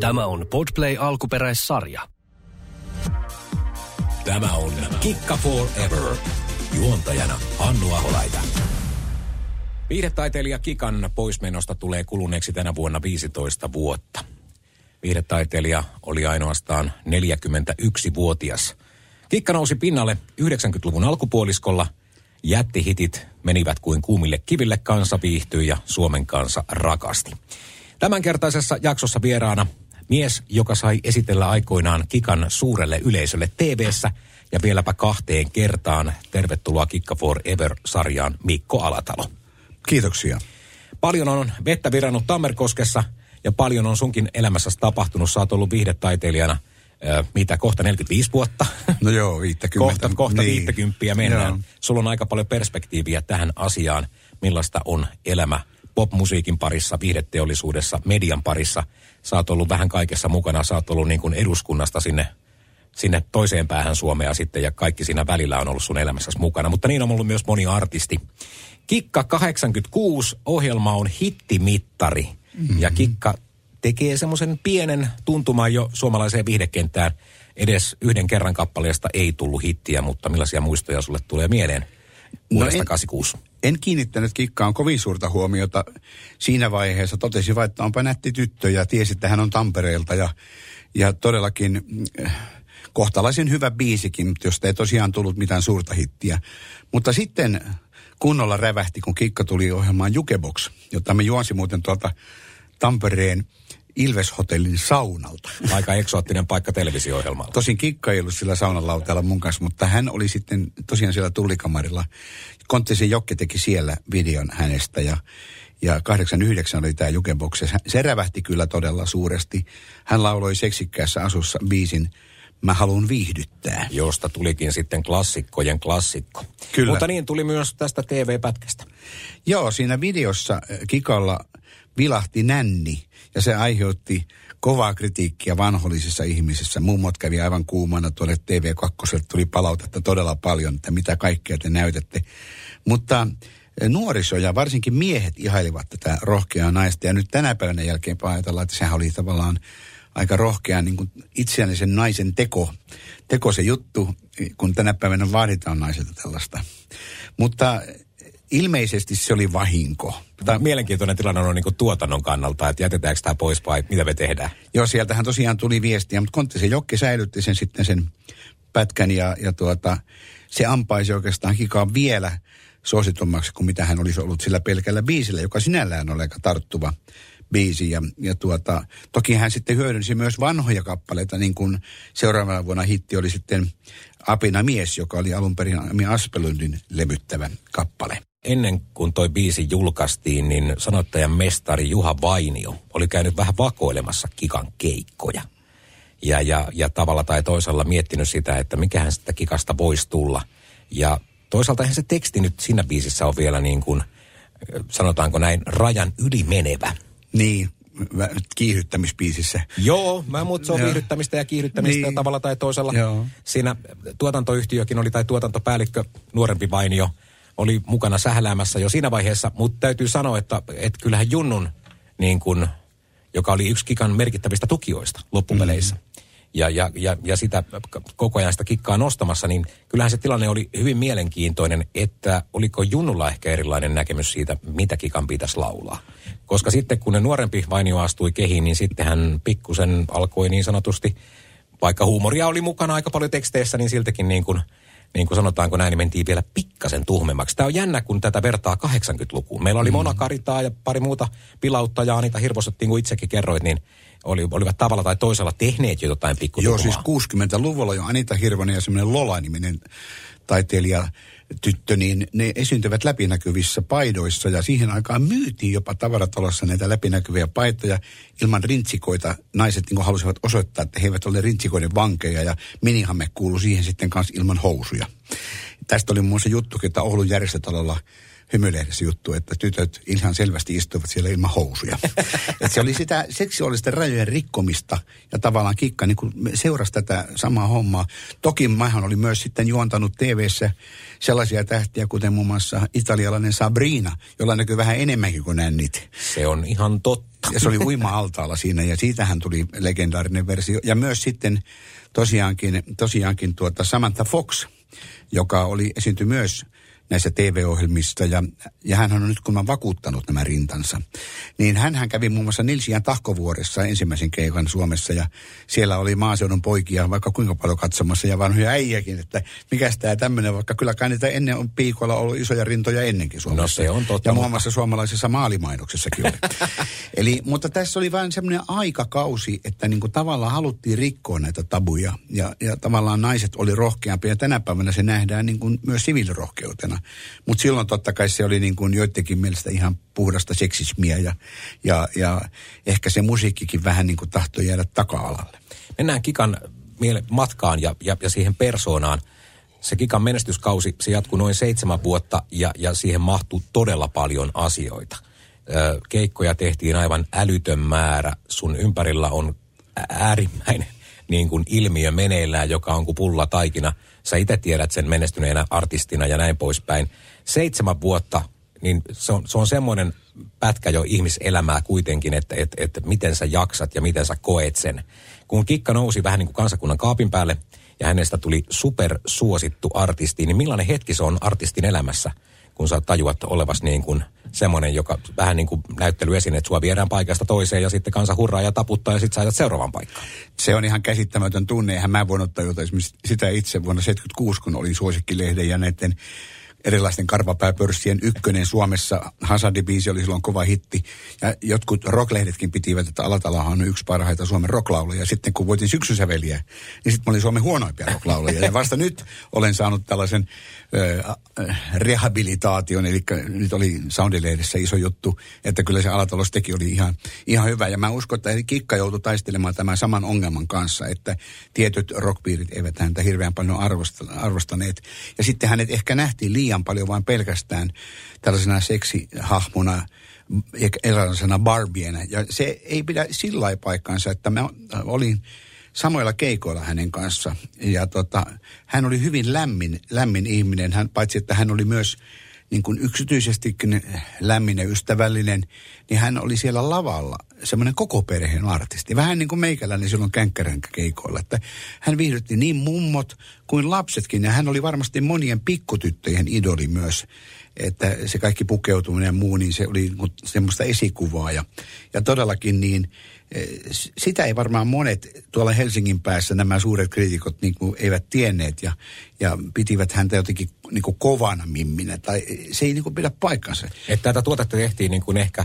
Tämä on Podplay alkuperäissarja. Tämä on Kikka Forever. Juontajana Hannu Aholaita. Viihdetaiteilija Kikan poismenosta tulee kuluneeksi tänä vuonna 15 vuotta. Viihdetaiteilija oli ainoastaan 41-vuotias. Kikka nousi pinnalle 90-luvun alkupuoliskolla. Jättihitit menivät kuin kuumille kiville, kansa viihtyi ja Suomen kansa rakasti. Tämänkertaisessa jaksossa vieraana mies, joka sai esitellä aikoinaan Kikan suurelle yleisölle tv ja vieläpä kahteen kertaan. Tervetuloa Kikka Forever-sarjaan Mikko Alatalo. Kiitoksia. Paljon on vettä virannut Tammerkoskessa ja paljon on sunkin elämässäsi tapahtunut. Sä oot ollut viihdetaiteilijana mitä, kohta 45 vuotta? No joo, 50. kohta kohta niin. 50 mennään. Joo. Sulla on aika paljon perspektiiviä tähän asiaan. Millaista on elämä popmusiikin parissa, viihdeteollisuudessa, median parissa. Sä oot ollut vähän kaikessa mukana. Sä oot ollut niin kuin eduskunnasta sinne, sinne toiseen päähän Suomea sitten ja kaikki siinä välillä on ollut sun elämässäsi mukana. Mutta niin on ollut myös moni artisti. Kikka 86 ohjelma on hittimittari mm-hmm. ja Kikka tekee semmoisen pienen tuntuman jo suomalaiseen viihdekenttään. Edes yhden kerran kappaleesta ei tullut hittiä, mutta millaisia muistoja sulle tulee mieleen vuodesta en- 86? En kiinnittänyt kikkaan kovin suurta huomiota siinä vaiheessa. Totesin vain, että onpa nätti tyttö ja tiesi, että hän on Tampereelta ja, ja todellakin äh, kohtalaisen hyvä biisikin, josta ei tosiaan tullut mitään suurta hittiä. Mutta sitten kunnolla rävähti, kun Kikka tuli ohjelmaan Jukebox, jota me juonsi muuten tuolta Tampereen Ilves-hotellin saunalta. Aika eksoottinen paikka televisio-ohjelmalla. Tosin Kikka ei ollut sillä saunalautalla mun kanssa, mutta hän oli sitten tosiaan siellä tullikamarilla. Konttisen Jokke teki siellä videon hänestä ja, ja 89 oli tämä Jukebox. ja Se rävähti kyllä todella suuresti. Hän lauloi seksikkäässä asussa biisin Mä haluan viihdyttää. josta tulikin sitten klassikkojen klassikko. Kyllä. Mutta niin tuli myös tästä TV-pätkästä. Joo, siinä videossa äh, Kikalla vilahti nänni ja se aiheutti kovaa kritiikkiä vanhollisissa ihmisissä. Mummot kävi aivan kuumana tuolle TV2, tuli palautetta todella paljon, että mitä kaikkea te näytätte. Mutta äh, nuoriso ja varsinkin miehet ihailivat tätä rohkeaa naista. Ja nyt tänä päivänä jälkeen ajatellaan, että sehän oli tavallaan aika rohkea niin kuin naisen teko, teko se juttu, kun tänä päivänä vaaditaan naiselta tällaista. Mutta ilmeisesti se oli vahinko. Tämä mielenkiintoinen tilanne on niin kuin tuotannon kannalta, että jätetäänkö tämä pois vai mitä me tehdään. Joo, sieltähän tosiaan tuli viestiä, mutta Konttisen Jokke säilytti sen sitten sen pätkän ja, ja tuota, se ampaisi oikeastaan kikaa vielä suositummaksi kuin mitä hän olisi ollut sillä pelkällä biisillä, joka sinällään on aika tarttuva biisi. Ja, ja tuota, toki hän sitten hyödynsi myös vanhoja kappaleita, niin kuin seuraavana vuonna hitti oli sitten Apina mies, joka oli alun perin Aspelundin levyttävä kappale. Ennen kuin toi biisi julkaistiin, niin sanottajan mestari Juha Vainio oli käynyt vähän vakoilemassa Kikan keikkoja. Ja, ja, ja tavalla tai toisella miettinyt sitä, että mikähän sitä Kikasta voisi tulla. Ja toisaalta eihän se teksti nyt siinä biisissä on vielä niin kuin, sanotaanko näin, rajan yli menevä. Niin, kiihdyttämisbiisissä. Joo, mä muut se on viihdyttämistä ja kiihdyttämistä Niin. tavalla tai toisella. Joo. Siinä tuotantoyhtiökin oli, tai tuotantopäällikkö, nuorempi Vainio, oli mukana sähläämässä jo siinä vaiheessa, mutta täytyy sanoa, että, että kyllähän Junnun, niin kun, joka oli yksi Kikan merkittävistä tukijoista loppupeleissä, mm. ja, ja, ja, ja sitä koko ajan sitä kikkaa nostamassa, niin kyllähän se tilanne oli hyvin mielenkiintoinen, että oliko Junnulla ehkä erilainen näkemys siitä, mitä Kikan pitäisi laulaa. Koska sitten kun ne nuorempi Vainio astui kehiin, niin sitten hän pikkusen alkoi niin sanotusti, vaikka huumoria oli mukana aika paljon teksteissä, niin siltäkin niin kuin, niin kuin sanotaanko näin, niin mentiin vielä pikkasen tuhmemmaksi. Tämä on jännä, kun tätä vertaa 80-lukuun. Meillä oli mm. Mona Karitaa ja pari muuta pilauttajaa, Anita Hirvoset, niin kuin itsekin kerroit, niin oli, olivat tavalla tai toisella tehneet jo jotain Joo, pikkutuhumaa. siis 60-luvulla jo Anita Hirvonen ja semmoinen Lola-niminen taiteilija tyttö, niin ne esiintyvät läpinäkyvissä paidoissa ja siihen aikaan myytiin jopa tavaratalossa näitä läpinäkyviä paitoja ilman rintsikoita. Naiset niin halusivat osoittaa, että he eivät ole rintsikoiden vankeja ja minihamme kuulu siihen sitten kanssa ilman housuja. Tästä oli muun muassa juttu, että Oulun järjestötalolla hymylehdessä juttu, että tytöt ihan selvästi istuivat siellä ilman housuja. Et se oli sitä seksuaalisten rajojen rikkomista ja tavallaan kikka niin kuin seurasi tätä samaa hommaa. Toki mähän oli myös sitten juontanut tv sellaisia tähtiä, kuten muun muassa italialainen Sabrina, jolla näkyy vähän enemmänkin kuin nännit. Se on ihan totta. Ja se oli uima-altaalla siinä ja siitähän tuli legendaarinen versio. Ja myös sitten tosiaankin, tosiaankin tuota Samantha Fox, joka oli esiintyi myös näissä TV-ohjelmissa ja, ja hän on nyt kun mä vakuuttanut nämä rintansa. Niin hän kävi muun muassa Nilsiän tahkovuoressa ensimmäisen keikan Suomessa ja siellä oli maaseudun poikia vaikka kuinka paljon katsomassa ja vanhoja äijäkin, että mikä tämä tämmöinen, vaikka kyllä kai niitä ennen on piikoilla ollut isoja rintoja ennenkin Suomessa. No se on totta. Ja muun muassa suomalaisessa maalimainoksessakin oli. Eli, mutta tässä oli vain semmoinen aikakausi, että niin kuin tavallaan haluttiin rikkoa näitä tabuja ja, ja tavallaan naiset oli rohkeampia ja tänä päivänä se nähdään niin kuin myös siviilirohkeutena. Mutta silloin totta kai se oli niin kuin joidenkin mielestä ihan puhdasta seksismiä ja, ja, ja ehkä se musiikkikin vähän niin kuin tahtoi jäädä taka-alalle. Mennään Kikan matkaan ja, ja, ja siihen persoonaan. Se Kikan menestyskausi, se jatkuu noin seitsemän vuotta ja, ja siihen mahtuu todella paljon asioita. Ö, keikkoja tehtiin aivan älytön määrä. Sun ympärillä on äärimmäinen niin kuin ilmiö meneillään, joka on kuin pulla taikina. Sä itse tiedät sen menestyneenä artistina ja näin poispäin. Seitsemän vuotta, niin se on, se on semmoinen pätkä jo ihmiselämää kuitenkin, että, että, että miten sä jaksat ja miten sä koet sen. Kun Kikka nousi vähän niin kuin kansakunnan kaapin päälle ja hänestä tuli supersuosittu artisti, niin millainen hetki se on artistin elämässä – kun sä tajuat olevas niin kuin semmoinen, joka vähän niin kuin näyttelyesine, että sua viedään paikasta toiseen ja sitten kansa hurraa ja taputtaa ja sitten sä seuraavan paikkaan. Se on ihan käsittämätön tunne. Eihän mä voin ottaa jotain sitä itse vuonna 76, kun olin suosikkilehden ja näiden erilaisten karvapääpörssien ykkönen Suomessa. Hazardi-biisi oli silloin kova hitti. Ja jotkut rocklehdetkin pitivät, että Alatalahan on yksi parhaita Suomen rocklauluja. Sitten kun voitin syksysäveliä, niin sitten mä olin Suomen huonoimpia rocklauluja. Ja vasta nyt olen saanut tällaisen äh, rehabilitaation, eli nyt oli Soundilehdessä iso juttu, että kyllä se Alatalos teki oli ihan, ihan hyvä. Ja mä uskon, että Kikka joutui taistelemaan tämän saman ongelman kanssa, että tietyt rockpiirit eivät häntä hirveän paljon arvostaneet. Ja sitten hänet ehkä nähtiin liian liian paljon vain pelkästään tällaisena seksihahmona, erilaisena Barbiena. Ja se ei pidä sillä paikkansa, että mä olin samoilla keikoilla hänen kanssa. Ja tota, hän oli hyvin lämmin, lämmin ihminen, hän, paitsi että hän oli myös niin kuin yksityisestikin lämmin ja ystävällinen, niin hän oli siellä lavalla semmoinen koko perheen artisti. Vähän niin kuin meikäläinen silloin känkkärän keikoilla, että hän viihdytti niin mummot kuin lapsetkin. Ja hän oli varmasti monien pikkutyttöjen idoli myös, että se kaikki pukeutuminen ja muu, niin se oli semmoista esikuvaa. Ja, ja todellakin niin Eh, sitä ei varmaan monet tuolla Helsingin päässä, nämä suuret kriitikot, niin kuin eivät tienneet ja, ja pitivät häntä jotenkin niin kuin kovana mimminä. Tai se ei niin kuin pidä paikkansa. Että tätä tuotetta tehtiin niin kuin ehkä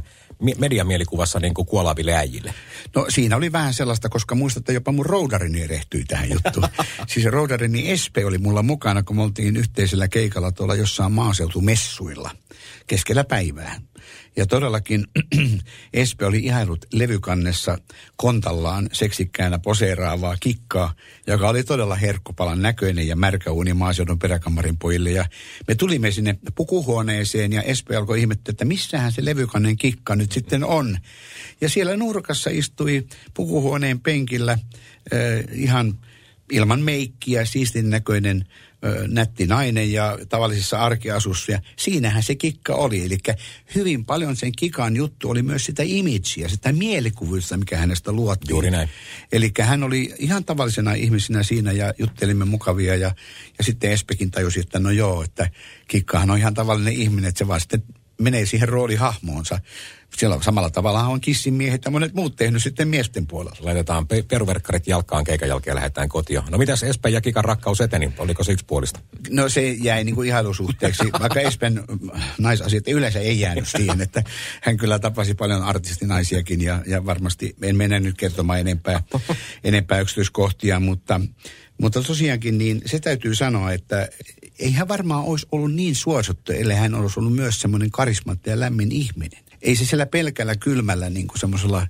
mediamielikuvassa niin kuin kuolaaville äijille. No siinä oli vähän sellaista, koska muistatte jopa mun roudarini erehtyi tähän juttuun. siis roudarini Espe oli mulla mukana, kun me oltiin yhteisellä keikalla tuolla jossain maaseutumessuilla keskellä päivää. Ja todellakin Espe oli ihailut levykannessa kontallaan seksikkäänä poseeraavaa kikkaa, joka oli todella herkkupalan näköinen ja märkä uuni maaseudun peräkammarin pojille. Ja me tulimme sinne pukuhuoneeseen ja Espe alkoi ihmettä, että missähän se levykannen kikka nyt sitten on. Ja siellä nurkassa istui pukuhuoneen penkillä äh, ihan ilman meikkiä, siistin näköinen nätti nainen ja tavallisessa arkiasussa. Ja siinähän se kikka oli. Eli hyvin paljon sen kikan juttu oli myös sitä imageä, sitä mielikuvista, mikä hänestä luotiin. Juuri näin. Eli hän oli ihan tavallisena ihmisenä siinä ja juttelimme mukavia. Ja, ja sitten Espekin tajusi, että no joo, että kikkahan on ihan tavallinen ihminen, että se vaan sitten menee siihen roolihahmoonsa siellä samalla tavalla on kissimiehet ja monet muut tehnyt sitten miesten puolella. Laitetaan pe- peruverkkarit jalkaan keikan jälkeen ja lähdetään kotiin. No mitäs Espen ja Kikan rakkaus eteni? Oliko se yksipuolista? No se jäi niin kuin ihailusuhteeksi, vaikka Espen naisasiat yleensä ei jäänyt siihen, että hän kyllä tapasi paljon artistinaisiakin ja, ja varmasti en mene nyt kertomaan enempää, enempää yksityiskohtia, mutta, mutta tosiaankin niin se täytyy sanoa, että ei hän varmaan olisi ollut niin suosittu, ellei hän olisi ollut myös semmoinen karismatti ja lämmin ihminen. Ei se siellä pelkällä kylmällä niin kuin semmoisella,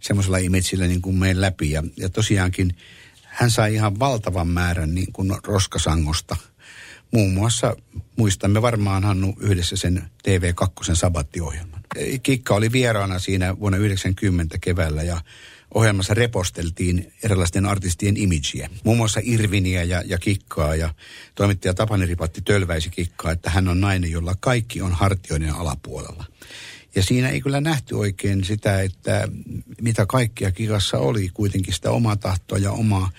semmoisella imetsillä niin kuin mene läpi. Ja, ja tosiaankin hän sai ihan valtavan määrän niin kuin roskasangosta. Muun muassa muistamme varmaan Hannu yhdessä sen TV2 sabattiohjelman. Kikka oli vieraana siinä vuonna 90 keväällä ja ohjelmassa reposteltiin erilaisten artistien imageä. Muun muassa Irviniä ja, ja Kikkaa ja toimittaja Tapani Ripatti tölväisi Kikkaa, että hän on nainen, jolla kaikki on hartioiden alapuolella. Ja siinä ei kyllä nähty oikein sitä, että mitä kaikkia Kikassa oli, kuitenkin sitä omaa tahtoa ja omaa,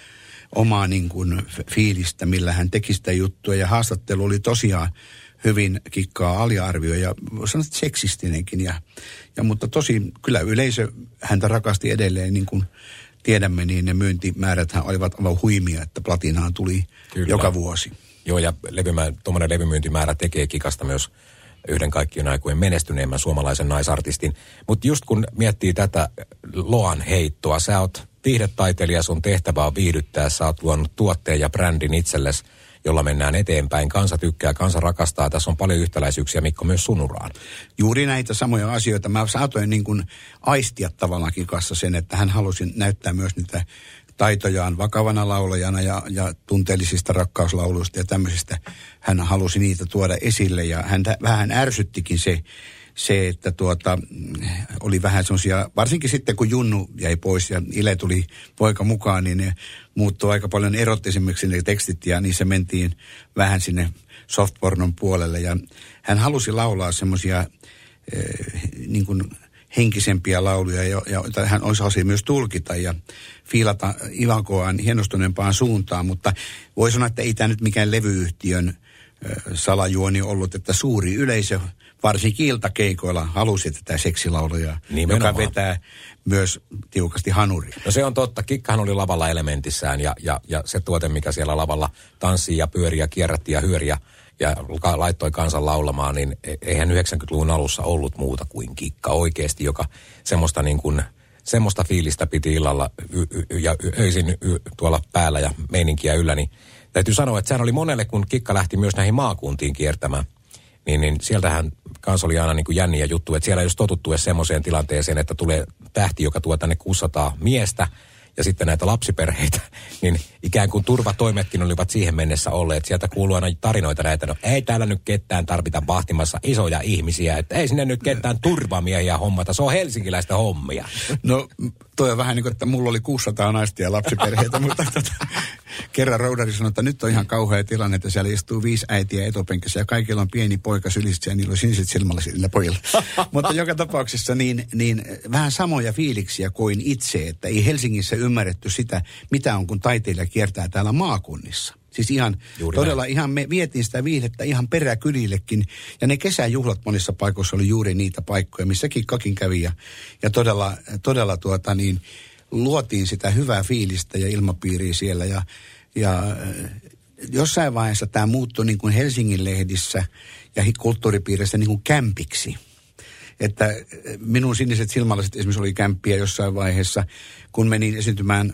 omaa niin kuin fiilistä, millä hän teki sitä juttua. Ja haastattelu oli tosiaan hyvin kikkaa aliarvioi ja sanotaan seksistinenkin. Ja, ja, mutta tosi kyllä yleisö häntä rakasti edelleen niin kuin tiedämme, niin ne myyntimäärät olivat aivan huimia, että platinaan tuli kyllä. joka vuosi. Joo, ja levymä, tuommoinen levymyyntimäärä tekee kikasta myös yhden kaikkien aikojen menestyneemmän suomalaisen naisartistin. Mutta just kun miettii tätä Loan heittoa, sä oot viihdetaiteilija, sun tehtävä on viihdyttää, sä oot luonut tuotteen ja brändin itsellesi jolla mennään eteenpäin. Kansa tykkää, kansa rakastaa. Tässä on paljon yhtäläisyyksiä, Mikko, myös sunuraan. Juuri näitä samoja asioita. Mä saatoin niin kuin aistia tavallaan kanssa sen, että hän halusi näyttää myös niitä taitojaan vakavana laulajana ja, ja tunteellisista rakkauslauluista ja tämmöisistä. Hän halusi niitä tuoda esille ja hän vähän ärsyttikin se, se, että tuota, oli vähän semmoisia, varsinkin sitten kun Junnu jäi pois ja Ile tuli poika mukaan, niin ne muuttui aika paljon erottisemmiksi ne tekstit ja niissä mentiin vähän sinne softpornon puolelle. Ja hän halusi laulaa semmoisia eh, niin kuin henkisempiä lauluja, joita hän osasi myös tulkita ja fiilata Ivankoaan hienostuneempaan suuntaan, mutta voi sanoa, että ei tämä nyt mikään levyyhtiön eh, salajuoni ollut, että suuri yleisö varsinkin iltakeikoilla halusi tätä seksilauluja, Nimenomaan. joka vetää myös tiukasti hanuri. No se on totta. Kikkahan oli lavalla elementissään ja, ja, ja se tuote, mikä siellä lavalla tanssii ja pyöri ja kierrätti ja hyöri ja laittoi kansan laulamaan, niin e, eihän 90-luvun alussa ollut muuta kuin kikka oikeasti, joka semmoista niin kuin, semmoista fiilistä piti illalla y, y, ja öisin y, tuolla päällä ja meininkiä yllä, niin täytyy sanoa, että sehän oli monelle, kun kikka lähti myös näihin maakuntiin kiertämään, niin, niin sieltähän kans oli aina niin kuin jänniä juttu, että siellä ei olisi totuttu edes semmoiseen tilanteeseen, että tulee tähti, joka tuo tänne 600 miestä ja sitten näitä lapsiperheitä, niin ikään kuin turvatoimetkin olivat siihen mennessä olleet. Sieltä kuuluu aina tarinoita näitä, no ei täällä nyt ketään tarvita vahtimassa isoja ihmisiä, että ei sinne nyt ketään turvamiehiä hommata, se on helsinkiläistä hommia. No toi on vähän niin kuin, että mulla oli 600 naista ja lapsiperheitä, mutta tota, kerran roudari sanoi, että nyt on ihan kauhea tilanne, että siellä istuu viisi äitiä etupenkissä ja kaikilla on pieni poika sylissä ja niillä on siniset silmällä sillä pojilla. Mutta joka tapauksessa niin, niin vähän samoja fiiliksiä kuin itse, että ei Helsingissä ymmärretty sitä, mitä on kun taiteilija kiertää täällä maakunnissa. Siis ihan, juuri todella näin. ihan me vietiin sitä viihdettä ihan peräkylillekin. Ja ne kesäjuhlat monissa paikoissa oli juuri niitä paikkoja, missä Kikkakin kävi. Ja, ja todella, todella tuota niin, luotiin sitä hyvää fiilistä ja ilmapiiriä siellä. Ja, ja äh, jossain vaiheessa tämä muuttui niin kuin Helsingin lehdissä ja kulttuuripiirissä niin kuin kämpiksi. Että äh, minun siniset silmälasit esimerkiksi oli kämppiä jossain vaiheessa, kun menin esiintymään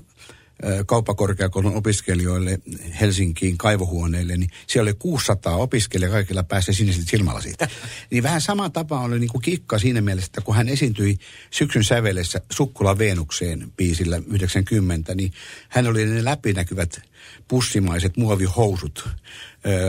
kauppakorkeakoulun opiskelijoille Helsinkiin kaivohuoneelle, niin siellä oli 600 opiskelijaa kaikilla päässä siniset silmälasit. niin vähän sama tapa oli niin kuin kikka siinä mielessä, että kun hän esiintyi syksyn sävelessä Sukkula Veenukseen biisillä 90, niin hän oli ne läpinäkyvät pussimaiset muovihousut.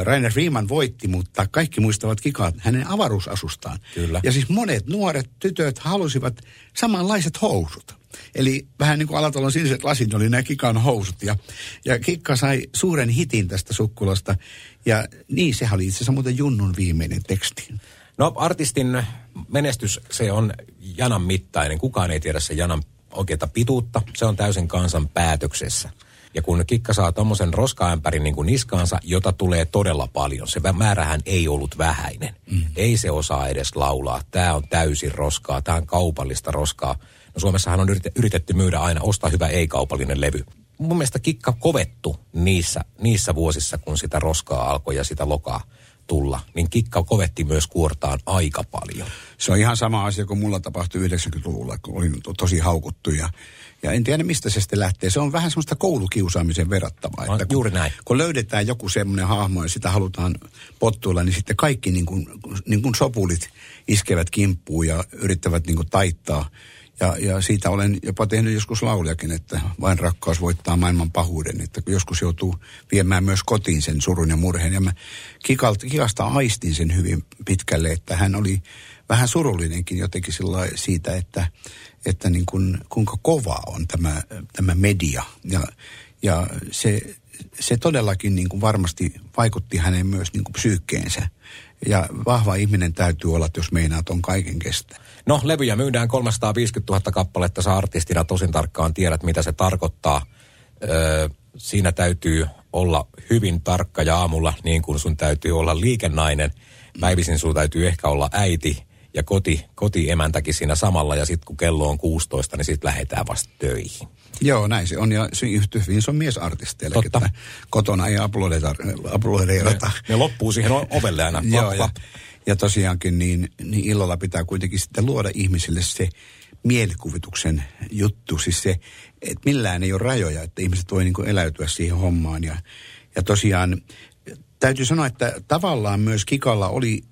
Rainer Riemann voitti, mutta kaikki muistavat Kikaa hänen avaruusasustaan. Kyllä. Ja siis monet nuoret tytöt halusivat samanlaiset housut. Eli vähän niin kuin Alatalon siniset lasit oli nämä Kikan housut. Ja, ja Kikka sai suuren hitin tästä sukkulasta. Ja niin, sehän oli itse asiassa muuten Junnun viimeinen teksti. No artistin menestys, se on janan mittainen. Kukaan ei tiedä sen janan oikeita pituutta. Se on täysin kansan päätöksessä. Ja kun Kikka saa tuommoisen roskaämpärin niin kuin niskaansa, jota tulee todella paljon, se määrähän ei ollut vähäinen. Mm. Ei se osaa edes laulaa. Tämä on täysin roskaa, tämä on kaupallista roskaa. No Suomessahan on yritetty myydä aina, ostaa hyvä ei-kaupallinen levy. Mun mielestä kikka kovettu niissä, niissä vuosissa, kun sitä roskaa alkoi ja sitä lokaa tulla, niin kikka kovetti myös kuortaan aika paljon. Se on ihan sama asia kuin mulla tapahtui 90-luvulla, kun olin to, tosi haukuttu ja, Ja en tiedä, mistä se sitten lähtee. Se on vähän semmoista koulukiusaamisen verrattavaa. No, että kun, juuri näin. Kun löydetään joku semmoinen hahmo ja sitä halutaan pottuilla, niin sitten kaikki niin kuin, niin kuin sopulit iskevät kimppuun ja yrittävät niin kuin taittaa. Ja, ja siitä olen jopa tehnyt joskus laulajakin, että vain rakkaus voittaa maailman pahuuden. Että joskus joutuu viemään myös kotiin sen surun ja murheen. Ja mä Kikalta, Kikasta aistin sen hyvin pitkälle, että hän oli vähän surullinenkin jotenkin siitä, että, että niin kuin, kuinka kova on tämä, tämä media. Ja, ja se, se todellakin niin kuin varmasti vaikutti hänen myös niin kuin psyykkeensä. Ja vahva ihminen täytyy olla, jos meinaa on kaiken kestää. No, levyjä myydään 350 000 kappaletta. Sä artistina tosin tarkkaan tiedät, mitä se tarkoittaa. Öö, siinä täytyy olla hyvin tarkka ja aamulla niin kuin sun täytyy olla liikennainen. Päivisin sun täytyy ehkä olla äiti ja koti, kotiemäntäkin siinä samalla. Ja sitten kun kello on 16, niin sitten lähdetään vasta töihin. Joo, näin se on. Ja se yhtä hyvin se on miesartisteille, että kotona ei aplodeerata. Ne, ne loppuu siihen ovelle aina. Joo, ja, ja tosiaankin niin, niin illalla pitää kuitenkin sitten luoda ihmisille se mielikuvituksen juttu. Siis se, että millään ei ole rajoja, että ihmiset voi niin eläytyä siihen hommaan. Ja, ja tosiaan täytyy sanoa, että tavallaan myös Kikalla oli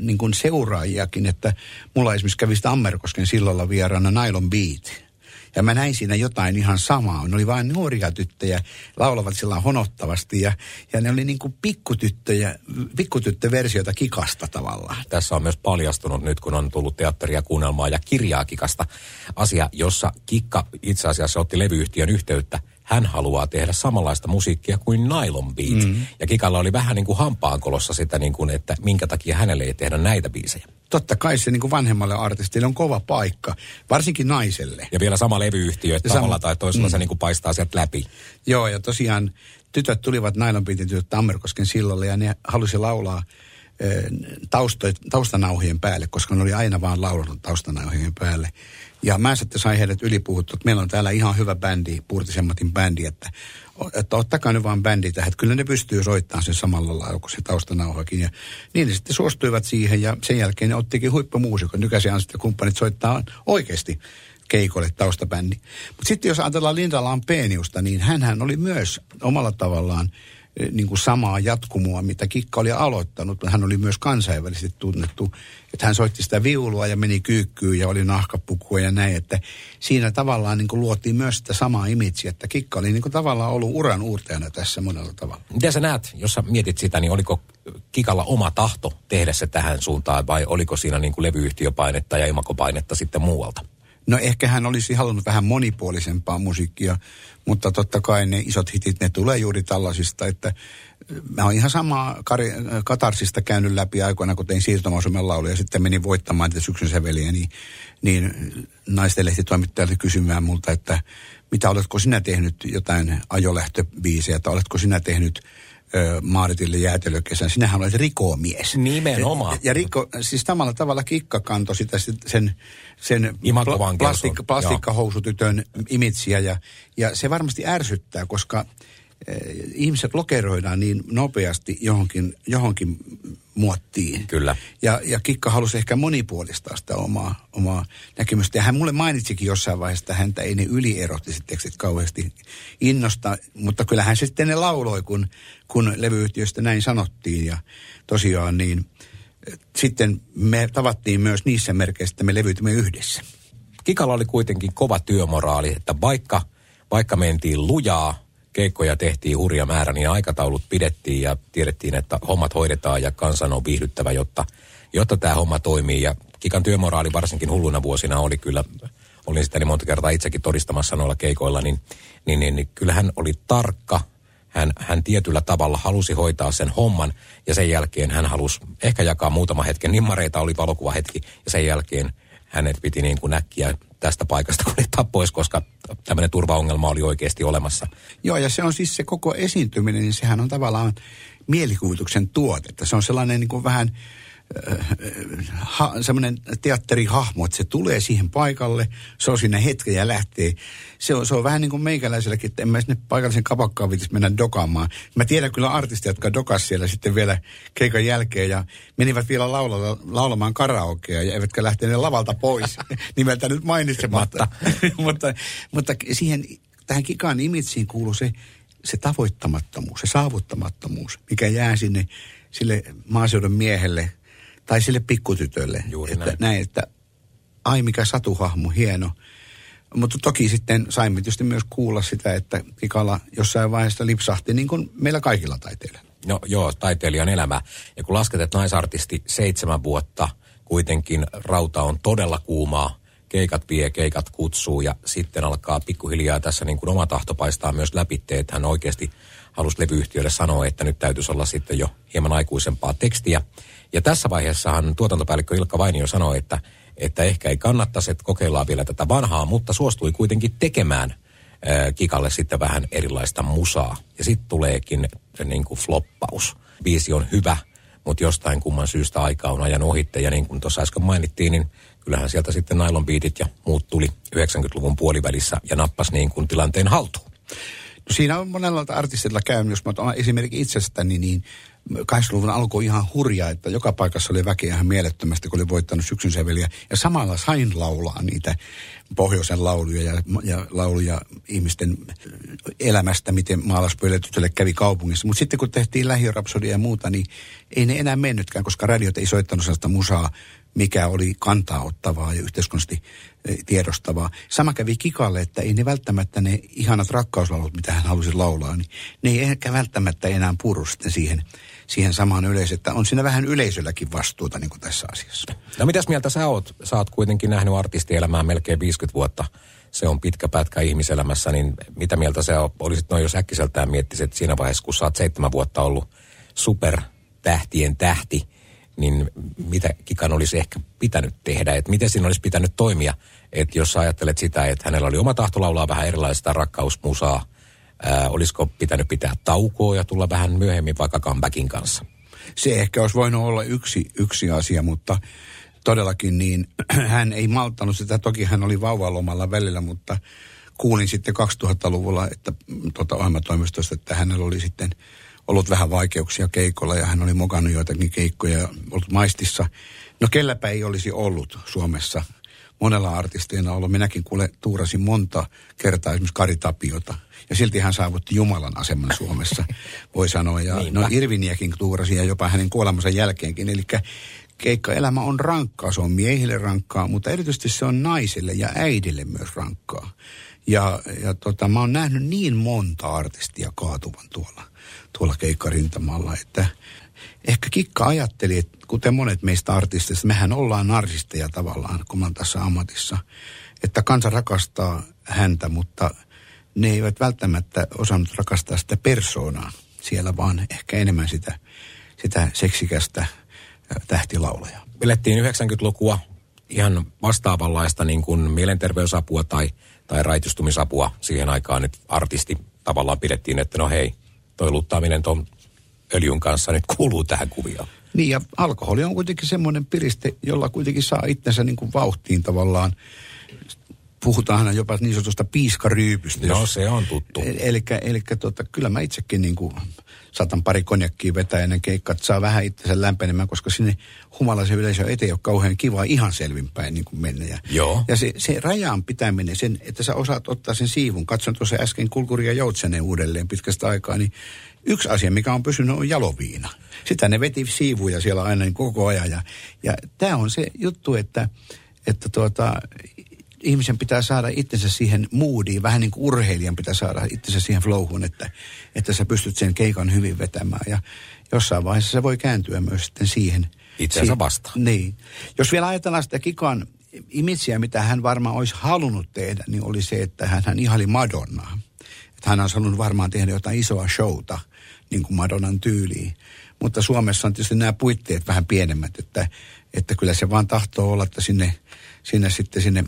niin kuin seuraajiakin, että mulla esimerkiksi kävi sitä Ammerkosken sillalla vieraana Nylon Beat ja mä näin siinä jotain ihan samaa. Ne oli vain nuoria tyttöjä, laulavat sillä honottavasti ja, ja ne oli niin kuin pikkutyttöjä, pikkutyttöversioita kikasta tavallaan. Tässä on myös paljastunut nyt, kun on tullut teatteria, kuunnelmaa ja kirjaa kikasta. Asia, jossa Kikka itse asiassa otti levyyhtiön yhteyttä hän haluaa tehdä samanlaista musiikkia kuin Nylon Beat. Mm. Ja Kikalla oli vähän niin kuin hampaankolossa sitä, niin kuin, että minkä takia hänelle ei tehdä näitä biisejä. Totta kai se niin kuin vanhemmalle artistille on kova paikka, varsinkin naiselle. Ja vielä sama levyyhtiö, että tavalla tai toisella mm. se niin kuin paistaa sieltä läpi. Joo, ja tosiaan tytöt tulivat Nylon Beatin tytöt Tammerkosken sillalle ja ne halusi laulaa tausto, taustanauhien päälle, koska ne oli aina vaan laulanut taustanauhien päälle. Ja mä sitten sain heidät ylipuhuttu, että meillä on täällä ihan hyvä bändi, Puurtisemmatin bändi, että, että ottakaa nyt vaan bändi tähän, että kyllä ne pystyy soittamaan sen samalla lailla kuin se taustanauhakin. Ja niin ne sitten suostuivat siihen ja sen jälkeen ne ottikin huippumuusikon. Nykäisiä sitten kumppanit soittaa oikeasti keikolle taustabändi. Mutta sitten jos ajatellaan Linda Lampeniusta, niin hän oli myös omalla tavallaan niin kuin samaa jatkumoa, mitä Kikka oli aloittanut. Hän oli myös kansainvälisesti tunnettu, että hän soitti sitä viulua ja meni kyykkyyn ja oli nahkapukua ja näin, että siinä tavallaan niin kuin luotiin myös sitä samaa imitsiä, että Kikka oli niin kuin tavallaan ollut uran uurtajana tässä monella tavalla. Miten sä näet, jos sä mietit sitä, niin oliko Kikalla oma tahto tehdä se tähän suuntaan vai oliko siinä niin kuin levyyhtiöpainetta ja imakopainetta sitten muualta? No ehkä hän olisi halunnut vähän monipuolisempaa musiikkia, mutta totta kai ne isot hitit, ne tulee juuri tällaisista, että äh, mä oon ihan samaa Kari, äh, Katarsista käynyt läpi aikoina, kun tein siirtomasumen lauluja ja sitten menin voittamaan tätä syksyn säveliä, niin, niin naisten lehtitoimittajalta kysymään multa, että mitä oletko sinä tehnyt jotain ajolähtöbiisejä, että oletko sinä tehnyt Maaritille jäätelökesän. Sinähän olet rikomies. Nimenomaan. Ja, ja riko, siis samalla tavalla kikka kantoi sitä sen, sen plastik, plastikkahousutytön imitsiä ja, ja se varmasti ärsyttää, koska ihmiset lokeroidaan niin nopeasti johonkin, johonkin muottiin. Kyllä. Ja, ja Kikka halusi ehkä monipuolistaa sitä omaa, omaa näkemystä. Ja hän mulle mainitsikin jossain vaiheessa, että häntä ei ne ylierottiset tekstit kauheasti innosta. Mutta kyllähän se sitten ne lauloi, kun, kun levyyhtiöstä näin sanottiin. Ja tosiaan niin sitten me tavattiin myös niissä merkeissä, että me levyytimme yhdessä. Kikalla oli kuitenkin kova työmoraali, että vaikka, vaikka mentiin lujaa, keikkoja tehtiin hurja määrä, niin aikataulut pidettiin ja tiedettiin, että hommat hoidetaan ja kansan on viihdyttävä, jotta, jotta tämä homma toimii. Ja Kikan työmoraali varsinkin hulluna vuosina oli kyllä, olin sitä niin monta kertaa itsekin todistamassa noilla keikoilla, niin, niin, niin, niin kyllähän oli tarkka. Hän, hän tietyllä tavalla halusi hoitaa sen homman ja sen jälkeen hän halusi ehkä jakaa muutama hetken. Nimmareita oli valokuvahetki ja sen jälkeen hänet piti niin kuin näkkiä tästä paikasta kuljettaa pois, koska tämmöinen turvaongelma oli oikeasti olemassa. Joo, ja se on siis se koko esiintyminen, niin sehän on tavallaan mielikuvituksen tuotetta. Se on sellainen niin kuin vähän ha, semmoinen teatterihahmo, että se tulee siihen paikalle, se on siinä hetken ja lähtee. Se on, se on vähän niin kuin meikäläiselläkin, että en mä sinne paikallisen kapakkaan viitisi mennä dokaamaan. Mä tiedän kyllä artisteja, jotka dokas siellä sitten vielä keikan jälkeen ja menivät vielä laulalla, laulamaan karaokea ja eivätkä lähteneet lavalta pois, nimeltä nyt mainitsematta. mutta, mutta siihen, tähän kikaan imitsiin kuuluu se, se tavoittamattomuus, se saavuttamattomuus, mikä jää sinne sille maaseudun miehelle tai sille pikkutytölle. Juuri että, näin. näin. Että ai mikä satuhahmo, hieno. Mutta toki sitten saimme tietysti myös kuulla sitä, että Kikala jossain vaiheessa lipsahti niin kuin meillä kaikilla taiteilijoilla. No joo, taiteilijan elämä. Ja kun lasket, että naisartisti seitsemän vuotta, kuitenkin rauta on todella kuumaa, keikat vie, keikat kutsuu ja sitten alkaa pikkuhiljaa tässä niin kuin oma tahto paistaa myös läpi, että hän oikeasti halusi levyyhtiölle sanoa, että nyt täytyisi olla sitten jo hieman aikuisempaa tekstiä. Ja tässä vaiheessahan tuotantopäällikkö Ilkka Vainio sanoi, että, että ehkä ei kannattaisi, että kokeillaan vielä tätä vanhaa, mutta suostui kuitenkin tekemään ää, Kikalle sitten vähän erilaista musaa. Ja sitten tuleekin niin kuin floppaus. Biisi on hyvä, mutta jostain kumman syystä aika on ajan ohitte. Ja niin kuin tuossa äsken mainittiin, niin kyllähän sieltä sitten nylon ja muut tuli 90-luvun puolivälissä ja nappas niin kuin tilanteen haltuun. Siinä on monella artistilla käynyt, jos mä otan esimerkiksi itsestäni, niin 80-luvun alku on ihan hurjaa, että joka paikassa oli väkeä ihan mielettömästi, kun oli voittanut syksyn säveliä. Ja samalla sain laulaa niitä pohjoisen lauluja ja, ja lauluja ihmisten elämästä, miten maalaspöydälle kävi kaupungissa. Mutta sitten kun tehtiin lähiörapsodia ja muuta, niin ei ne enää mennytkään, koska radiot ei soittanut sellaista musaa, mikä oli kantaa ottavaa ja yhteiskunnallisesti eh, tiedostavaa. Sama kävi Kikalle, että ei ne välttämättä ne ihanat rakkauslaulut, mitä hän halusi laulaa, niin ne ei ehkä välttämättä enää puru sitten siihen, siihen samaan yleisöön. Että on siinä vähän yleisölläkin vastuuta niin kuin tässä asiassa. No mitäs mieltä sä oot? Sä oot kuitenkin nähnyt artistielämää melkein 50 vuotta. Se on pitkä pätkä ihmiselämässä, niin mitä mieltä sä olisit noin jos äkkiseltään miettisit, että siinä vaiheessa, kun sä oot seitsemän vuotta ollut supertähtien tähti, niin mitä Kikan olisi ehkä pitänyt tehdä, että miten siinä olisi pitänyt toimia, että jos sä ajattelet sitä, että hänellä oli oma tahto laulaa vähän erilaista rakkausmusaa, ää, olisiko pitänyt pitää taukoa ja tulla vähän myöhemmin vaikka comebackin kanssa? Se ehkä olisi voinut olla yksi, yksi asia, mutta todellakin niin hän ei malttanut sitä. Toki hän oli vauvalomalla välillä, mutta kuulin sitten 2000-luvulla, että tuota ohjelmatoimistosta, että hänellä oli sitten ollut vähän vaikeuksia keikolla ja hän oli mokannut joitakin keikkoja ja ollut maistissa. No kelläpä ei olisi ollut Suomessa monella artisteina ollut. Minäkin kuule tuurasin monta kertaa esimerkiksi Kari Tapiota. Ja silti hän saavutti Jumalan aseman Suomessa, voi sanoa. Ja Niinpä. no Irviniäkin tuurasin ja jopa hänen kuolemansa jälkeenkin. Eli keikkaelämä on rankkaa, se on miehille rankkaa, mutta erityisesti se on naisille ja äidille myös rankkaa. Ja, ja tota, mä oon nähnyt niin monta artistia kaatuvan tuolla, tuolla keikkarintamalla, että ehkä Kikka ajatteli, että kuten monet meistä artisteista, mehän ollaan narsisteja tavallaan, kun oon tässä ammatissa, että kansa rakastaa häntä, mutta ne eivät välttämättä osannut rakastaa sitä persoonaa siellä, vaan ehkä enemmän sitä, sitä seksikästä tähtilaulajaa. Elettiin 90-lukua ihan vastaavanlaista niin kuin mielenterveysapua tai, tai raitistumisapua siihen aikaan nyt artisti tavallaan pidettiin, että no hei, toi luttaaminen öljyn kanssa nyt kuuluu tähän kuvioon. Niin ja alkoholi on kuitenkin semmoinen piriste, jolla kuitenkin saa itsensä niin kuin vauhtiin tavallaan. Puhutaan jopa niin sanotusta piiskaryypystä. No jos- se on tuttu. Eli, eli tota, kyllä mä itsekin niin kuin saatan pari konjakkiä vetää ennen keikkaa, että saa vähän itsensä lämpenemään, koska sinne humalaisen yleisön eteen ei ole kauhean kiva ihan selvinpäin niin kuin mennä. Ja, Joo. ja se, se rajan pitäminen, sen, että sä osaat ottaa sen siivun. Katson tuossa äsken Kulkuri ja Joutsenen uudelleen pitkästä aikaa, niin yksi asia, mikä on pysynyt, on jaloviina. Sitä ne veti siivuja siellä aina niin koko ajan. Ja, ja tämä on se juttu, että, että tuota, ihmisen pitää saada itsensä siihen moodiin, vähän niin kuin urheilijan pitää saada itsensä siihen flowhun, että, että sä pystyt sen keikan hyvin vetämään. Ja jossain vaiheessa se voi kääntyä myös sitten siihen. Itseänsä Si- vastaan. Niin. Jos vielä ajatellaan sitä Kikan imitsiä, mitä hän varmaan olisi halunnut tehdä, niin oli se, että hän, hän ihaili Madonnaa. Että hän olisi halunnut varmaan tehdä jotain isoa showta, niin kuin Madonnan tyyliin. Mutta Suomessa on tietysti nämä puitteet vähän pienemmät, että, että kyllä se vaan tahtoo olla, että sinne, sinne sitten sinne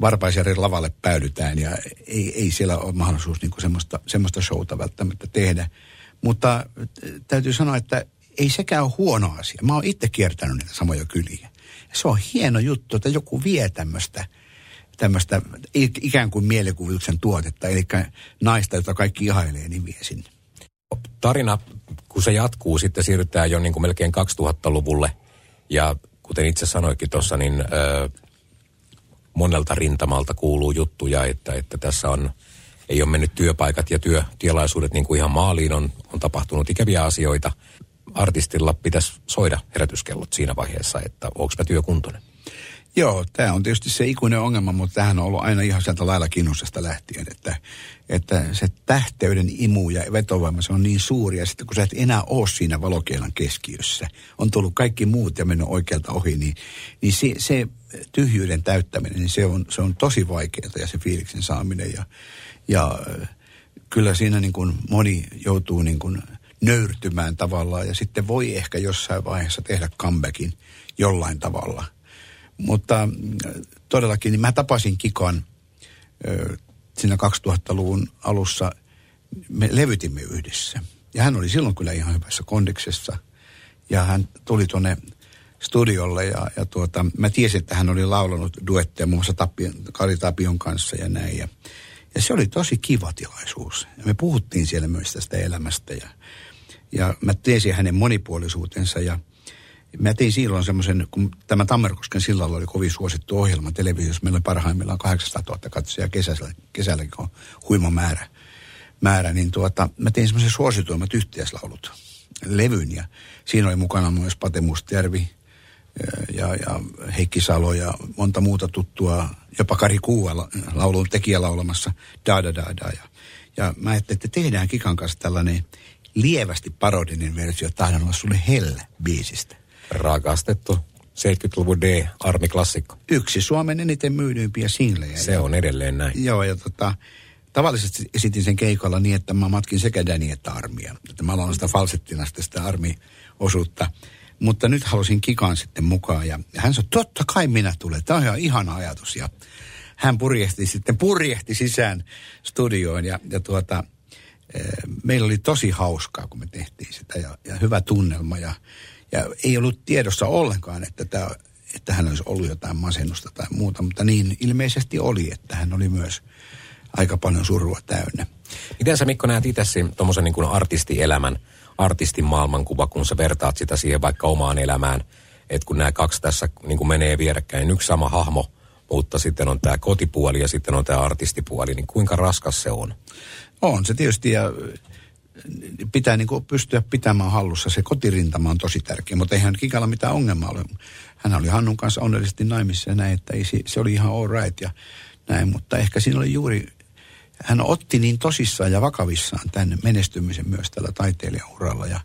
Varpaisjärjen lavalle päädytään ja ei, ei siellä ole mahdollisuus niin kuin semmoista, semmoista showta välttämättä tehdä. Mutta täytyy sanoa, että ei sekään ole huono asia. Mä oon itse kiertänyt niitä samoja kyliä. Se on hieno juttu, että joku vie tämmöistä tämmöistä ikään kuin mielikuvituksen tuotetta, eli naista, jota kaikki ihailee, niin vie sinne. Tarina, kun se jatkuu, sitten siirrytään jo niin kuin melkein 2000-luvulle. Ja kuten itse sanoikin tuossa, niin ö, monelta rintamalta kuuluu juttuja, että, että tässä on, ei ole mennyt työpaikat ja työtilaisuudet niin kuin ihan maaliin, on, on tapahtunut ikäviä asioita. Artistilla pitäisi soida herätyskellot siinä vaiheessa, että onko mä työkuntoinen. Joo, tämä on tietysti se ikuinen ongelma, mutta tähän on ollut aina ihan sieltä lailla kinnusesta lähtien, että, että se tähteyden imu ja vetovoima, se on niin suuri, ja sitten kun sä et enää ole siinä valokeilan keskiössä, on tullut kaikki muut ja mennyt oikealta ohi, niin, niin se, se tyhjyyden täyttäminen, niin se on, se on tosi vaikeaa ja se fiiliksen saaminen, ja, ja kyllä siinä niin kuin moni joutuu niin kuin nöyrtymään tavallaan, ja sitten voi ehkä jossain vaiheessa tehdä comebackin jollain tavalla – mutta mm, todellakin niin mä tapasin Kikan siinä 2000-luvun alussa. Me levytimme yhdessä. Ja hän oli silloin kyllä ihan hyvässä kondiksessa. Ja hän tuli tuonne studiolle ja, ja tuota, mä tiesin, että hän oli laulanut duetteja muun muassa Tapion, Kari Tapion kanssa ja näin. Ja, ja se oli tosi kiva tilaisuus. Ja me puhuttiin siellä myös tästä elämästä ja, ja mä tiesin hänen monipuolisuutensa ja Mä tein silloin semmoisen, kun tämä Tammerkosken sillalla oli kovin suosittu ohjelma televisiossa. Meillä oli parhaimmillaan 800 000 katsojaa kesällä, kesälläkin on huima määrä. määrä niin tuota, mä tein semmoisen suosituimmat yhteislaulut levyn ja siinä oli mukana myös Pate Mustjärvi ja, ja Heikki Salo ja monta muuta tuttua, jopa Kari Kuua laulun tekijä laulamassa da da da da. Ja, ja mä ajattelin, että tehdään Kikan kanssa tällainen lievästi parodinen versio Tahdon olla sulle hellä biisistä rakastettu 70-luvun D-armiklassikko. Yksi Suomen eniten myydympiä singlejä. Se on edelleen näin. Joo, ja tota, tavallisesti esitin sen keikalla niin, että mä matkin sekä Dani että armia. Että mä aloin sitä falsettinasta sitä armiosuutta. Mutta nyt halusin Kikaan sitten mukaan ja hän sanoi, totta kai minä tulen. Tämä on ihan ihana ajatus. Ja hän purjehti sitten, purjehti sisään studioon ja, ja tuota, e, meillä oli tosi hauskaa, kun me tehtiin sitä ja, ja hyvä tunnelma ja ja ei ollut tiedossa ollenkaan, että, tämä, että hän olisi ollut jotain masennusta tai muuta, mutta niin ilmeisesti oli, että hän oli myös aika paljon surua täynnä. Miten sä Mikko näet itse tuommoisen niin artistielämän, artistin maailmankuva, kun sä vertaat sitä siihen vaikka omaan elämään, että kun nämä kaksi tässä niin kuin menee vierekkäin, niin yksi sama hahmo, mutta sitten on tämä kotipuoli ja sitten on tämä artistipuoli, niin kuinka raskas se on? On se tietysti ja pitää niin kuin pystyä pitämään hallussa. Se kotirintama on tosi tärkeä, mutta eihän Kikalla mitään ongelmaa ole. Hän oli Hannun kanssa onnellisesti naimissa ja näin, että ei, se oli ihan all right ja näin, mutta ehkä siinä oli juuri, hän otti niin tosissaan ja vakavissaan tämän menestymisen myös tällä taiteilijauralla ja,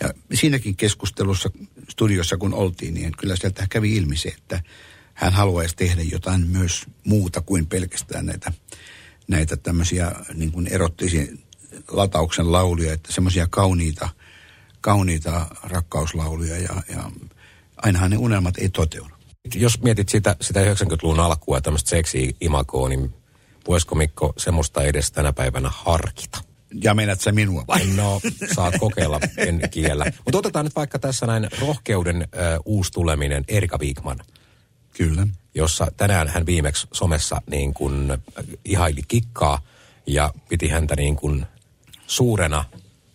ja siinäkin keskustelussa studiossa kun oltiin, niin kyllä sieltä kävi ilmi se, että hän haluaisi tehdä jotain myös muuta kuin pelkästään näitä, näitä tämmöisiä niin kuin erottisia latauksen lauluja, että semmoisia kauniita, kauniita rakkauslauluja ja, ja ainahan ne unelmat ei toteudu. Jos mietit sitä, sitä 90-luvun alkua ja tämmöistä seksi-imakoa, niin voisiko Mikko semmoista edes tänä päivänä harkita? Ja menät sä minua vai? No, saat kokeilla, en kiellä. Mutta otetaan nyt vaikka tässä näin rohkeuden äh, uusi tuleminen, Erika Wigman. Kyllä. Jossa tänään hän viimeksi somessa niin kuin ihaili kikkaa ja piti häntä niin kuin suurena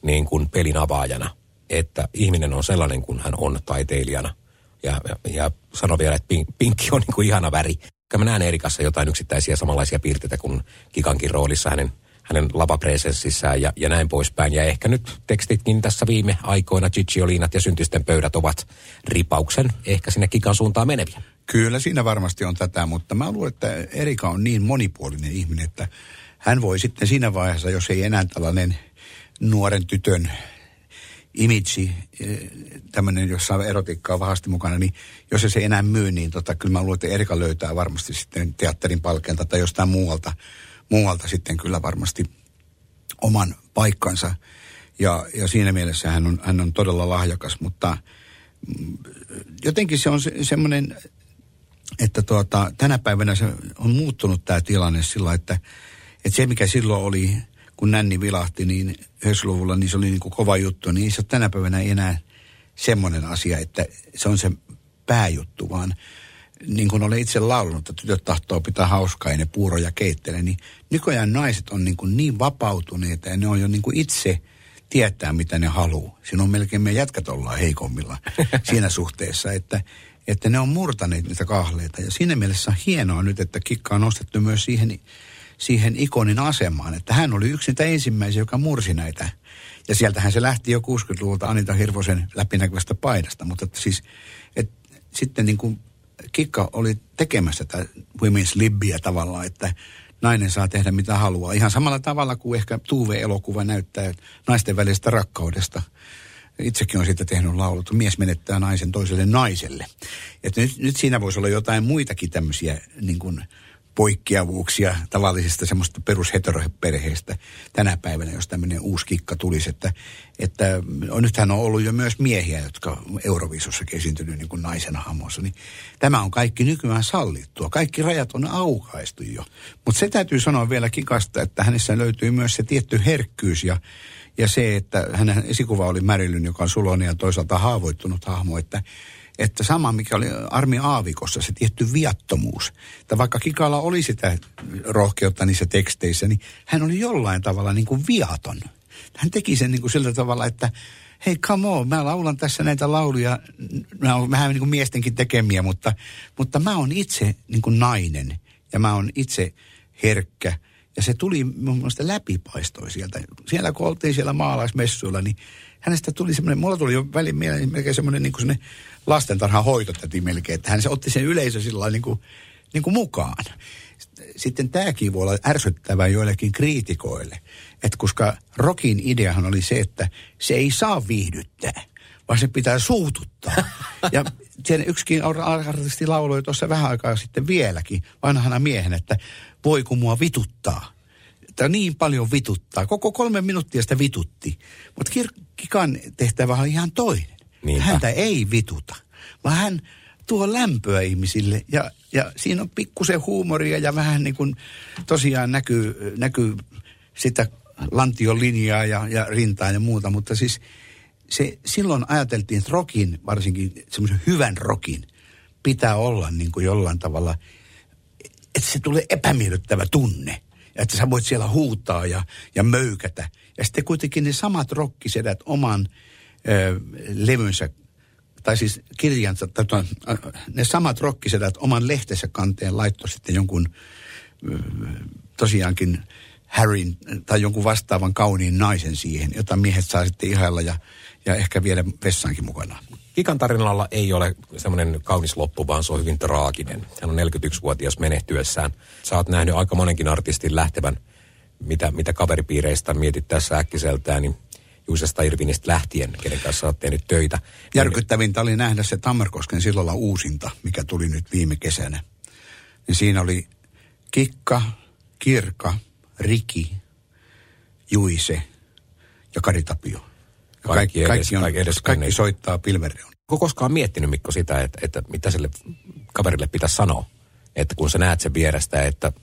niin kuin pelin avaajana, että ihminen on sellainen kuin hän on taiteilijana. Ja, ja, ja sano vielä, että pink, pinkki on niin kuin ihana väri. Mä näen Erikassa jotain yksittäisiä samanlaisia piirteitä kuin Kikankin roolissa hänen, hänen lavapresenssissään ja, ja näin poispäin. Ja ehkä nyt tekstitkin tässä viime aikoina, Ciccioliinat ja syntisten pöydät ovat ripauksen ehkä sinne Kikan suuntaan meneviä. Kyllä siinä varmasti on tätä, mutta mä luulen, että Erika on niin monipuolinen ihminen, että hän voi sitten siinä vaiheessa, jos ei enää tällainen nuoren tytön image, eh, tämmöinen, jossa erotiikkaa on vahvasti mukana, niin jos se ei enää myy, niin tota, kyllä mä luulen, että Erika löytää varmasti sitten teatterin palkelta tai jostain muualta, muualta sitten kyllä varmasti oman paikkansa. Ja, ja siinä mielessä hän on, hän on todella lahjakas, mutta mm, jotenkin se on se, semmoinen, että tuota, tänä päivänä se on muuttunut tämä tilanne sillä, että että se, mikä silloin oli, kun Nänni vilahti, niin 90-luvulla, niin se oli niin kuin kova juttu. Niin se tänä päivänä ei enää semmoinen asia, että se on se pääjuttu, vaan niin kuin olen itse laulunut, että tytöt tahtoo pitää hauskaa ja ne puuroja keittelee, niin nykyään naiset on niin, kuin niin vapautuneita ja ne on jo niin kuin itse tietää, mitä ne haluaa. Siinä on melkein me jätkät ollaan heikommilla siinä suhteessa, että, että ne on murtaneet niitä kahleita. Ja siinä mielessä on hienoa nyt, että Kikka on nostettu myös siihen, siihen ikonin asemaan, että hän oli yksi niitä ensimmäisiä, joka mursi näitä. Ja sieltähän se lähti jo 60-luvulta Anita Hirvosen läpinäkyvästä paidasta, mutta että siis, että sitten niin kuin Kikka oli tekemässä tätä Women's Libbiä tavallaan, että nainen saa tehdä mitä haluaa. Ihan samalla tavalla kuin ehkä Tuve-elokuva näyttää naisten välisestä rakkaudesta. Itsekin on siitä tehnyt laulut. Mies menettää naisen toiselle naiselle. Et nyt, nyt siinä voisi olla jotain muitakin tämmöisiä niin kuin, poikkeavuuksia tavallisista semmoista perusheteroperheistä tänä päivänä, jos tämmöinen uusi kikka tulisi. Että, että on, nythän on ollut jo myös miehiä, jotka Euroviisussa esiintynyt niin kuin naisen hahmossa. Niin tämä on kaikki nykyään sallittua. Kaikki rajat on aukaistu jo. Mutta se täytyy sanoa vielä kikasta, että hänessä löytyy myös se tietty herkkyys ja ja se, että hänen esikuva oli Marilyn, joka on sulonen ja toisaalta haavoittunut hahmo, että että sama mikä oli Armi Aavikossa, se tietty viattomuus. Että vaikka Kikalla oli sitä rohkeutta niissä teksteissä, niin hän oli jollain tavalla niin kuin viaton. Hän teki sen niin kuin sillä tavalla, että hei come on, mä laulan tässä näitä lauluja, mä oon vähän niin kuin miestenkin tekemiä, mutta, mutta mä oon itse niin kuin nainen ja mä oon itse herkkä. Ja se tuli mun mielestä läpipaistoi sieltä. Siellä kun oltiin siellä maalaismessuilla, niin hänestä tuli semmoinen, mulla tuli jo väliin mieleen melkein semmoinen niin kuin lastentarhan hoitotäti melkein, että hän se otti sen yleisö sillä niin kuin, niin kuin mukaan. Sitten tämäkin voi olla ärsyttävää joillekin kriitikoille, että koska rokin ideahan oli se, että se ei saa viihdyttää, vaan se pitää suututtaa. Ja sen yksikin artisti lauloi tuossa vähän aikaa sitten vieläkin vanhana miehen, että voi kun mua vituttaa. Tämä niin paljon vituttaa. Koko kolme minuuttia sitä vitutti. Mutta Kikan tehtävä on ihan toinen. Niinpä. Häntä ei vituta, vaan hän tuo lämpöä ihmisille. Ja, ja siinä on pikkusen huumoria ja vähän niin kuin tosiaan näkyy, näkyy sitä lantion linjaa ja, ja rintaa ja muuta. Mutta siis se, silloin ajateltiin, että rokin, varsinkin semmoisen hyvän rokin, pitää olla niin kuin jollain tavalla, että se tulee epämiellyttävä tunne. Että sä voit siellä huutaa ja, ja möykätä. Ja sitten kuitenkin ne samat rokkisedät oman ö, levynsä, tai siis kirjansa, tai tuon, ne samat rokkisedät oman lehtensä kanteen laittoi sitten jonkun tosiaankin Harryn tai jonkun vastaavan kauniin naisen siihen, jota miehet saa sitten ihailla ja, ja ehkä viedä vessaankin mukana. Kikan tarinalla ei ole semmoinen kaunis loppu, vaan se on hyvin traaginen. Hän on 41-vuotias menehtyessään. Sä oot nähnyt aika monenkin artistin lähtevän, mitä, mitä kaveripiireistä mietit tässä äkkiseltään, niin Juisesta Irvinistä lähtien, kenen kanssa olet tehnyt töitä. Järkyttävintä oli nähdä se Tammerkosken silloin uusinta, mikä tuli nyt viime kesänä. Niin siinä oli Kikka, Kirka, Riki, Juise ja Kari Tapio. Kaikki, kaikki, edes, on, kaikki, edes kaikki soittaa pilvereon. Onko koskaan miettinyt, Mikko, sitä, että, että mitä sille kaverille pitäisi sanoa? Että kun sä näet sen vierestä, että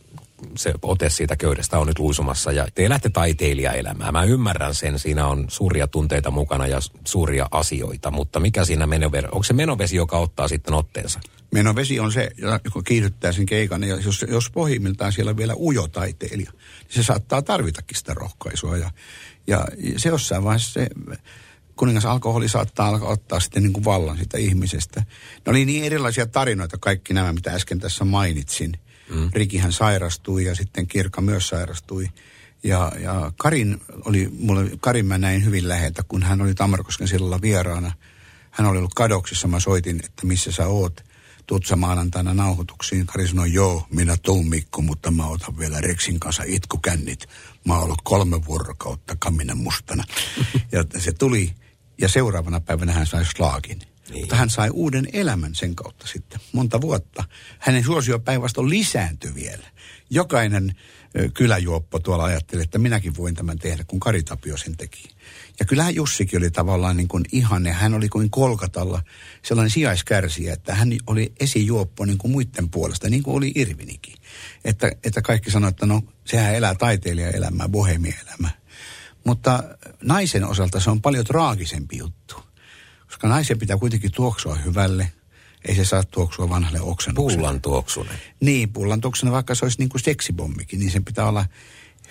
se ote siitä köydestä on nyt luisumassa ja te elätte taiteilijaelämää. Mä ymmärrän sen, siinä on suuria tunteita mukana ja suuria asioita, mutta mikä siinä menovesi, onko se menovesi, joka ottaa sitten otteensa? Menovesi on se, joka kiihdyttää sen keikan ja jos, jos pohjimmiltaan siellä on vielä ujo taiteilija, niin se saattaa tarvitakin sitä rohkaisua ja, ja se jossain vaiheessa se kuningas alkoholi saattaa alkaa ottaa sitten niin kuin vallan sitä ihmisestä. Ne oli niin erilaisia tarinoita kaikki nämä, mitä äsken tässä mainitsin – Mm. Rikihän sairastui ja sitten Kirka myös sairastui. Ja, ja Karin oli, mulle, Karin mä näin hyvin läheltä, kun hän oli Tammerkosken sillalla vieraana. Hän oli ollut kadoksissa, mä soitin, että missä sä oot. Tuut maanantaina nauhoituksiin. Kari sanoi, joo, minä tuun Mikko, mutta mä otan vielä Reksin kanssa itkukännit. Mä oon ollut kolme vuorokautta kaminen mustana. ja se tuli, ja seuraavana päivänä hän sai slaagin. Niin. Mutta hän sai uuden elämän sen kautta sitten, monta vuotta. Hänen suosio päinvastoin lisääntyi vielä. Jokainen kyläjuoppo tuolla ajatteli, että minäkin voin tämän tehdä, kun Kari Tapio sen teki. Ja kyllähän Jussikin oli tavallaan niin kuin ihanne. Hän oli kuin Kolkatalla sellainen sijaiskärsiä, että hän oli esijuoppo niin kuin muiden puolesta, niin kuin oli Irvinikin. Että, että kaikki sanoivat, että no sehän elää taiteilijaelämää, bohemielämää. Mutta naisen osalta se on paljon traagisempi juttu Koska naisen pitää kuitenkin tuoksua hyvälle. Ei se saa tuoksua vanhalle oksennukselle. Pullan tuoksunen. Niin, pullan tuoksuna, vaikka se olisi niin kuin seksibommikin, niin sen pitää olla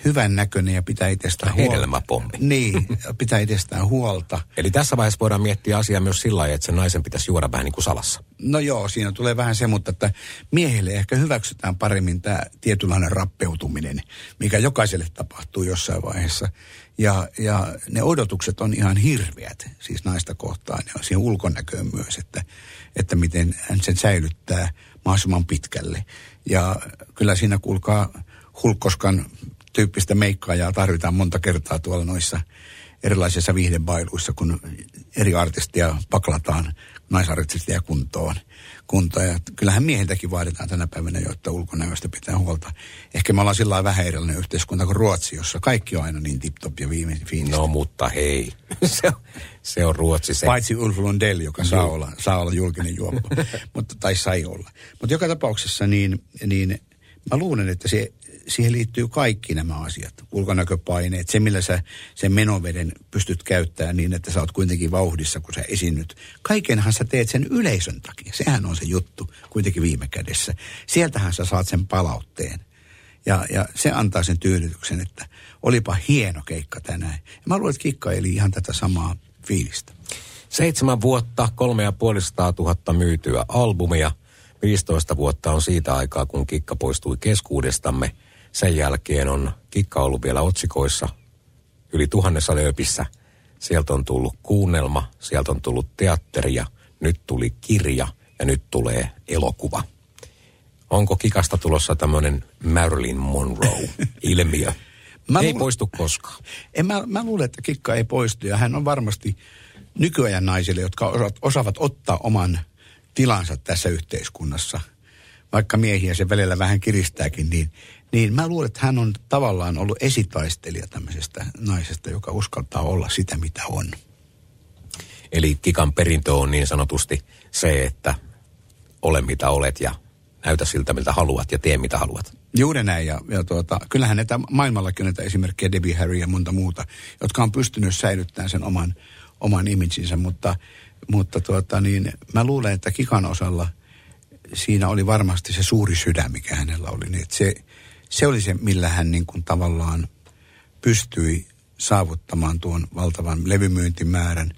hyvän näköinen ja pitää itsestään huolta. Hedelmäpommi. Niin, pitää itsestään huolta. Eli tässä vaiheessa voidaan miettiä asiaa myös sillä lailla, että sen naisen pitäisi juoda vähän niin kuin salassa. No joo, siinä tulee vähän se, mutta että miehille ehkä hyväksytään paremmin tämä tietynlainen rappeutuminen, mikä jokaiselle tapahtuu jossain vaiheessa. Ja, ja ne odotukset on ihan hirveät, siis naista kohtaan ja siihen ulkonäköön myös, että, että miten hän sen säilyttää mahdollisimman pitkälle. Ja kyllä siinä kuulkaa hulkkoskan tyyppistä meikkaajaa tarvitaan monta kertaa tuolla noissa erilaisissa viihdebailuissa, kun eri artistia paklataan naisartistia kuntoon. Kuntoon. Ja kyllähän miehiltäkin vaaditaan tänä päivänä jo, että ulkonäöstä pitää huolta. Ehkä me ollaan sillä vähän erilainen yhteiskunta kuin Ruotsi, jossa kaikki on aina niin tip-top ja viime fiinistä. No mutta hei, se on, se on Ruotsi. Se. Paitsi Ulf Lundell, joka saa olla, saa olla julkinen juoppo, mutta, tai sai olla. Mutta joka tapauksessa niin, niin mä luulen, että se siihen liittyy kaikki nämä asiat. Ulkonäköpaineet, se millä sä sen menoveden pystyt käyttämään niin, että sä oot kuitenkin vauhdissa, kun sä esiinnyt. Kaikenhan sä teet sen yleisön takia. Sehän on se juttu kuitenkin viime kädessä. Sieltähän sä saat sen palautteen. Ja, ja se antaa sen tyydytyksen, että olipa hieno keikka tänään. Ja mä luulen, että Kikka eli ihan tätä samaa fiilistä. Seitsemän vuotta, kolme ja puolista tuhatta myytyä albumia. 15 vuotta on siitä aikaa, kun Kikka poistui keskuudestamme – sen jälkeen on Kikka ollut vielä otsikoissa yli tuhannessa lööpissä. Sieltä on tullut kuunnelma, sieltä on tullut teatteria, nyt tuli kirja ja nyt tulee elokuva. Onko Kikasta tulossa tämmöinen Marilyn Monroe-ilmiö? Mä ei luulen, poistu koskaan. En, mä, mä luulen, että Kikka ei poistu ja hän on varmasti nykyajan naisille, jotka osaavat ottaa oman tilansa tässä yhteiskunnassa. Vaikka miehiä se välillä vähän kiristääkin, niin niin mä luulen, että hän on tavallaan ollut esitaistelija tämmöisestä naisesta, joka uskaltaa olla sitä, mitä on. Eli Kikan perintö on niin sanotusti se, että ole mitä olet ja näytä siltä, miltä haluat ja tee mitä haluat. Juuri näin. Ja, ja tuota, kyllähän näitä maailmallakin näitä esimerkkejä, Debbie Harry ja monta muuta, jotka on pystynyt säilyttämään sen oman, oman imaginsa, mutta, mutta tuota, niin, mä luulen, että Kikan osalla siinä oli varmasti se suuri sydän, mikä hänellä oli. Niin, se, se oli se, millä hän niin kuin tavallaan pystyi saavuttamaan tuon valtavan levymyyntimäärän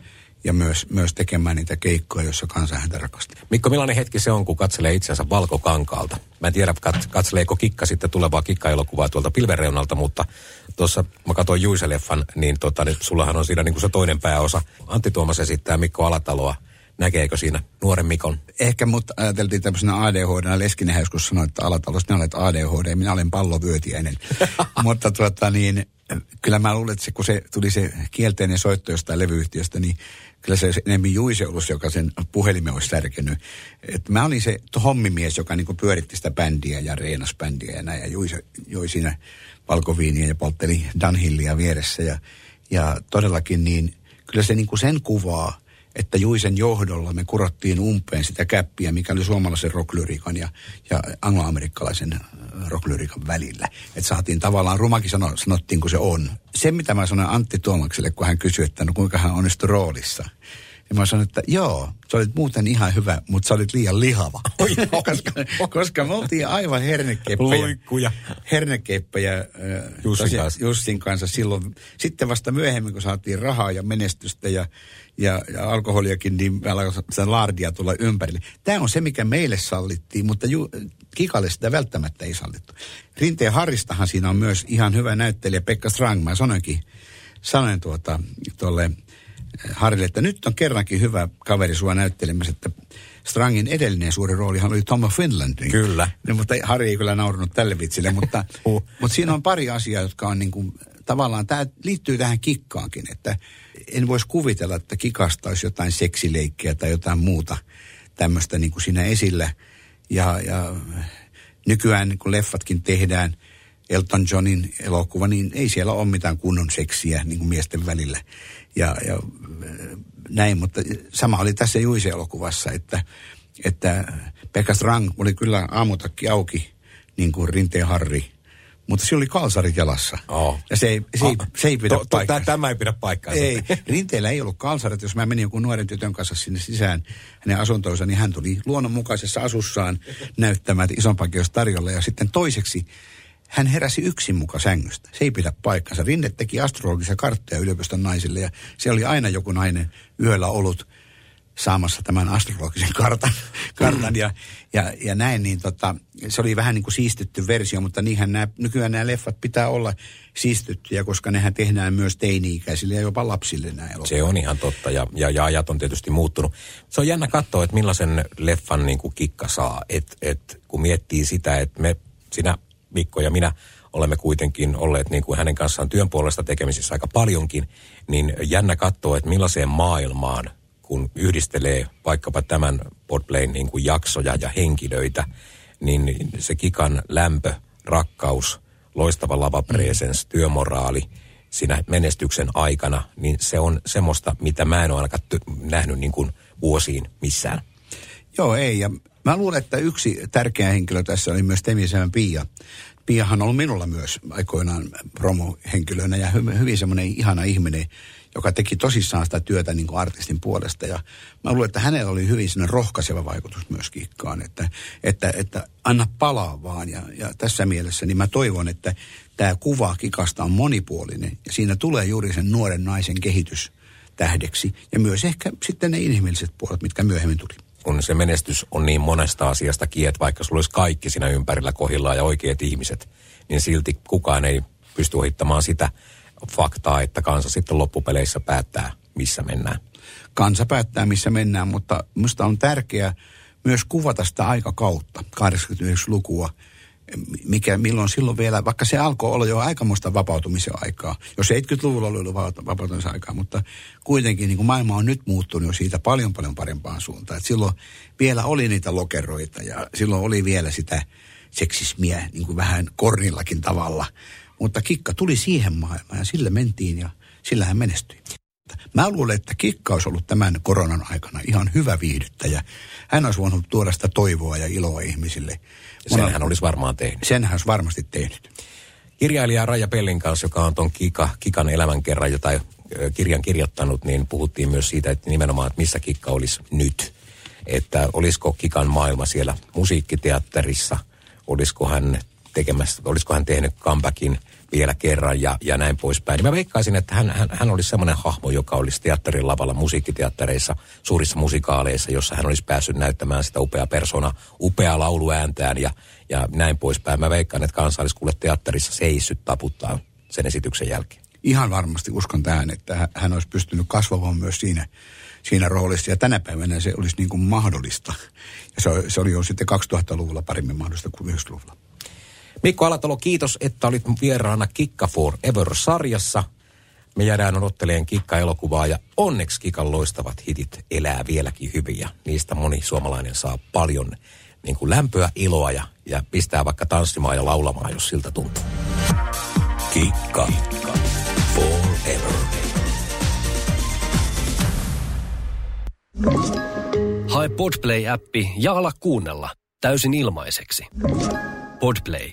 ja myös, myös tekemään niitä keikkoja, joissa kansa häntä rakasti. Mikko, millainen hetki se on, kun katselee itseänsä valkokankaalta? Mä en tiedä, kat, katseleeko Kikka sitten tulevaa Kikka-elokuvaa tuolta pilvereunalta, mutta tuossa mä katsoin Juiseleffan, niin, tota, niin sullahan on siinä niin kuin se toinen pääosa. Antti Tuomas esittää Mikko Alataloa näkeekö siinä nuoren Mikon? Ehkä, mutta ajateltiin tämmöisenä ADHD. Leskinen joskus sanoi, että Alatalossa minä olet ADHD, minä olen pallovyötiäinen. mutta tuota niin, kyllä mä luulen, että se, kun se tuli se kielteinen soitto jostain levyyhtiöstä, niin kyllä se enemmän Juise ollut, joka sen puhelimen olisi särkenyt. Et mä olin se hommimies, joka niinku pyöritti sitä bändiä ja reenas bändiä ja näin. Ja Juise joi siinä valkoviiniä ja poltteli Dunhillia vieressä. Ja, ja todellakin niin, kyllä se niinku sen kuvaa, että Juisen johdolla me kurottiin umpeen sitä käppiä, mikä oli suomalaisen rocklyriikan ja, ja angloamerikkalaisen äh, rocklyriikan välillä. Että saatiin tavallaan, rumakin sano, sanottiin kun se on. Se mitä mä sanoin Antti Tuomakselle, kun hän kysyi, että no kuinka hän onnistui roolissa. Ja mä sanoin, että joo, sä olit muuten ihan hyvä, mutta sä olit liian lihava. Oi, koska, koska me oltiin aivan hernekeppejä. Luikkuja. Hernekeppejä Jussin, kanssa. Jussin kanssa silloin. Sitten vasta myöhemmin, kun saatiin rahaa ja menestystä ja, ja, ja alkoholiakin, niin sitä laardia tulla ympärille. Tämä on se, mikä meille sallittiin, mutta ju, Kikalle sitä välttämättä ei sallittu. Rinteen Harristahan siinä on myös ihan hyvä näyttelijä Pekka Strang. Mä sanoinkin, sanoin tuota, tuolle Harille, että nyt on kerrankin hyvä kaveri sua näyttelemässä, että Strangin edellinen suuri roolihan oli Tom of Finland. Niin, kyllä. Niin, mutta Harri ei kyllä naurunut tälle vitsille, mutta, uh. mutta siinä on pari asiaa, jotka on niin kuin, tavallaan, tämä liittyy tähän kikkaankin, että en voisi kuvitella, että kikasta olisi jotain seksileikkiä tai jotain muuta tämmöistä niin kuin siinä esillä. Ja, ja nykyään, kun leffatkin tehdään, Elton Johnin elokuva, niin ei siellä ole mitään kunnon seksiä niin kuin miesten välillä ja, ja näin, mutta sama oli tässä Juise-elokuvassa, että, että Pekka Strang oli kyllä aamutakki auki, niin kuin Rinteen Harri, mutta sillä oli kalsarit jalassa. Oh. Ja se ei, se ei, Ah, se ei pidä to- to- paikkaansa. Tämä ei pidä paikkaansa. Ei, rinteellä ei ollut kalsarit. Jos mä menin jonkun nuoren tytön kanssa sinne sisään hänen asuntoonsa, niin hän tuli luonnonmukaisessa asussaan näyttämään, että isompakin olisi tarjolla. Ja sitten toiseksi hän heräsi yksin muka sängystä. Se ei pidä paikkansa. Rinne teki astrologisia karttoja yliopiston naisille ja se oli aina joku nainen yöllä ollut saamassa tämän astrologisen kartan, kartan ja, ja, ja näin, niin tota, se oli vähän niin kuin siistitty versio, mutta niinhän nämä, nykyään nämä leffat pitää olla siistittyjä, koska nehän tehdään myös teini-ikäisille ja jopa lapsille nämä elokuvat. Se on ihan totta ja, ja, ja ajat on tietysti muuttunut. Se on jännä katsoa, että millaisen leffan niin kuin kikka saa. Et, et, kun miettii sitä, että me, sinä Mikko ja minä olemme kuitenkin olleet niin kuin hänen kanssaan työn puolesta tekemisissä aika paljonkin, niin jännä katsoa, että millaiseen maailmaan, kun yhdistelee vaikkapa tämän Podplayn niin kuin jaksoja ja henkilöitä, niin se kikan lämpö, rakkaus, loistava lavapresens, työmoraali siinä menestyksen aikana, niin se on semmoista, mitä mä en ole ainakaan ty- nähnyt niin kuin vuosiin missään. Joo, ei. Ja mä luulen, että yksi tärkeä henkilö tässä oli myös Temisemän Pia. Piahan on ollut minulla myös aikoinaan promohenkilönä ja hy- hyvin semmoinen ihana ihminen, joka teki tosissaan sitä työtä niin kuin artistin puolesta. Ja mä luulen, että hänellä oli hyvin sellainen rohkaiseva vaikutus myös kikkaan, että, että, että anna palaa vaan. Ja, ja tässä mielessä niin mä toivon, että tämä kuva kikasta on monipuolinen ja siinä tulee juuri sen nuoren naisen kehitys tähdeksi ja myös ehkä sitten ne inhimilliset puolet, mitkä myöhemmin tuli. Kun se menestys on niin monesta asiasta että vaikka sulla olisi kaikki siinä ympärillä kohillaan ja oikeat ihmiset, niin silti kukaan ei pysty ohittamaan sitä faktaa, että kansa sitten loppupeleissä päättää, missä mennään. kansa päättää, missä mennään, mutta minusta on tärkeää myös kuvata sitä aikakautta, 89-lukua, mikä, milloin silloin vielä, vaikka se alkoi olla jo aikamoista vapautumisen aikaa, jos 70-luvulla oli ollut va- vapautumisen aikaa, mutta kuitenkin niin kuin maailma on nyt muuttunut jo siitä paljon paljon parempaan suuntaan. Et silloin vielä oli niitä lokeroita ja silloin oli vielä sitä seksismiä niin kuin vähän kornillakin tavalla, mutta kikka tuli siihen maailmaan ja sillä mentiin ja sillä hän menestyi. Mä luulen, että Kikka olisi ollut tämän koronan aikana ihan hyvä viihdyttäjä. Hän olisi voinut tuoda sitä toivoa ja iloa ihmisille. Sen hän olisi varmaan tehnyt. Sen hän olisi varmasti tehnyt. Kirjailija Raija Pellin kanssa, joka on tuon Kika, Kikan elämänkerran tai ö, kirjan kirjoittanut, niin puhuttiin myös siitä, että nimenomaan, että missä Kikka olisi nyt. Että olisiko Kikan maailma siellä musiikkiteatterissa, olisiko hän tekemässä, olisiko hän tehnyt comebackin vielä kerran ja, ja näin poispäin. Niin mä veikkaisin, että hän, hän, hän olisi semmoinen hahmo, joka olisi teatterin lavalla musiikkiteattereissa, suurissa musikaaleissa, jossa hän olisi päässyt näyttämään sitä upea persona, upea lauluääntään ja, ja näin poispäin. Mä veikkaan, että kansa olisi kuule teatterissa seissyt taputtaa sen esityksen jälkeen. Ihan varmasti uskon tähän, että hä- hän olisi pystynyt kasvamaan myös siinä, siinä roolissa. Ja tänä päivänä se olisi niin kuin mahdollista. Ja se, se oli jo sitten 2000-luvulla paremmin mahdollista kuin 90-luvulla. Mikko Alatalo, kiitos, että olit vieraana Kikka for Ever-sarjassa. Me jäädään odotteleen Kikka-elokuvaa ja onneksi Kikan loistavat hitit elää vieläkin hyvin ja niistä moni suomalainen saa paljon niin kuin lämpöä, iloa ja, ja pistää vaikka tanssimaan ja laulamaan, jos siltä tuntuu. Kikka. Forever. Hae Podplay-appi ja ala kuunnella täysin ilmaiseksi. Podplay.